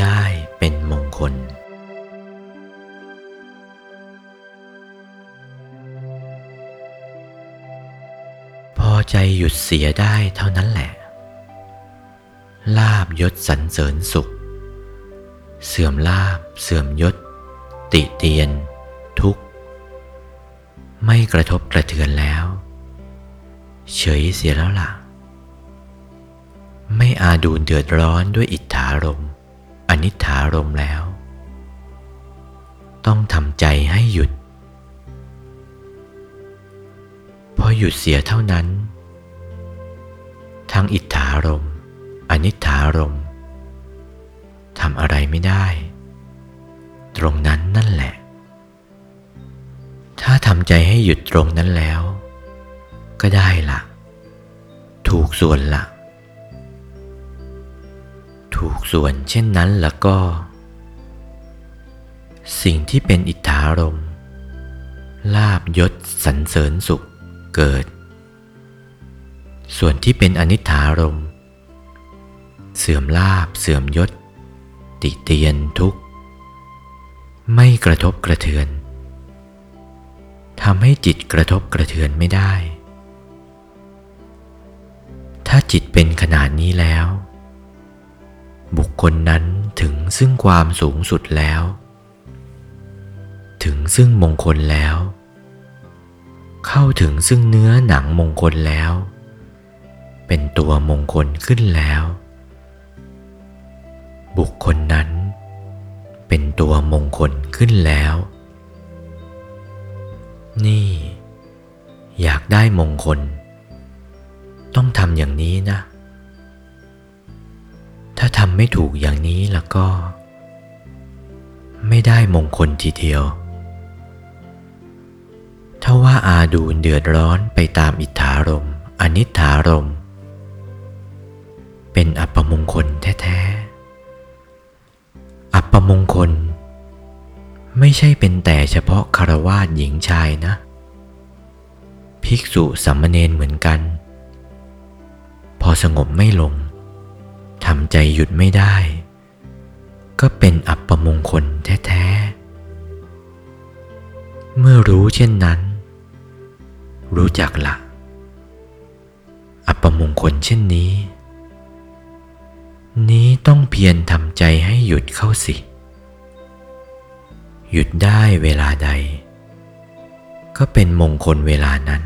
ได้เป็นมงคล พอใจหยุดเสียได้เท่านั้นแหละ ลาบยศสันเสริญสุข เสื่อมลาบเสื่อมยศ ติเตียน ทุกข์ ไม่กระทบกระเทือนแล้ว เฉยเสียแล้วล่ะ ไม่อาดูเดือดร้อนด้วยอิทธารม อนิถารมแล้ว ต้องทำใจให้หยุด พอหยุดเสียเท่านั้น ทั้งอิทธารมอนิถารมทำอะไรไม่ได้ ตรงนั้นนั่นแหละ ถ้าทำใจให้หยุดตรงนั้นแล้ว ก็ได้ละถูกส่วนละ ถูกส่วนเช่นนั้นแล้วก็ สิ่งที่เป็นอิทธารม ลาบยศสรรเสริญสุขเกิด ส่วนที่เป็นอนิถารม เสื่อมลาบเสื่อมยศ ติเตียนทุกข์ ไม่กระทบกระเทือนทำให้จิตกระทบกระเทือนไม่ได้ ถ้าจิตเป็นขนาดนี้แล้ว คคลนั้นถึงซึ่งความสูงสุดแล้ว ถึงซึ่งมงคลแล้ว เข้าถึงซึ่งเนื้อหนังมงคลแล้ว เป็นตัวมงคลขึ้นแล้ว บุคคลนั้น เป็นตัวมงคลขึ้นแล้ว นี่ อยากได้มงคล ต้องทำอย่างนี้นะำไม่ถูกอย่างนี้แล้วก็ ไม่ได้มงคลทีเดียว ถ้าว่าอาดูนเดือดร้อนไปตามอิทธารม อนิถารม เป็นอัปมงคลแท้ๆ อัปมงคล ไม่ใช่เป็นแต่เฉพาะคารวาสหญิงชายนะ ภิกษุสัมมเนนเหมือนกัน พอสงบไม่ลงำใจหยุดไม่ได้ ก็เป็นอัปมงคลแท้ๆ เมื่อรู้เช่นนั้น รู้จักละอัปมงคลเช่นนี้ นี้ต้องเพียรทำใจให้หยุดเข้าสิ หยุดได้เวลาใด ก็เป็นมงคลเวลานั้น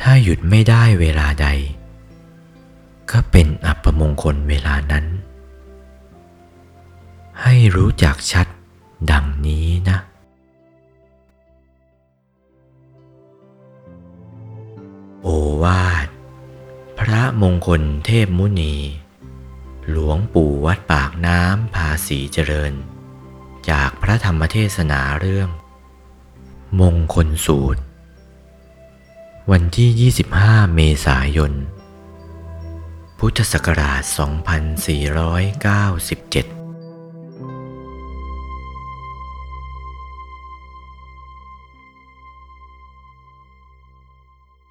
ถ้าหยุดไม่ได้เวลาใด ก็เป็นอัปมงคลเวลานั้น ให้รู้จักชัดดังนี้นะโอวาท พระมงคลเทพมุนี หลวงปู่วัดปากน้ำภาษีเจริญ จากพระธรรมเทศนาเรื่อง มงคลสูตร วันที่ 25 เมษายน พุทธศักราช 2497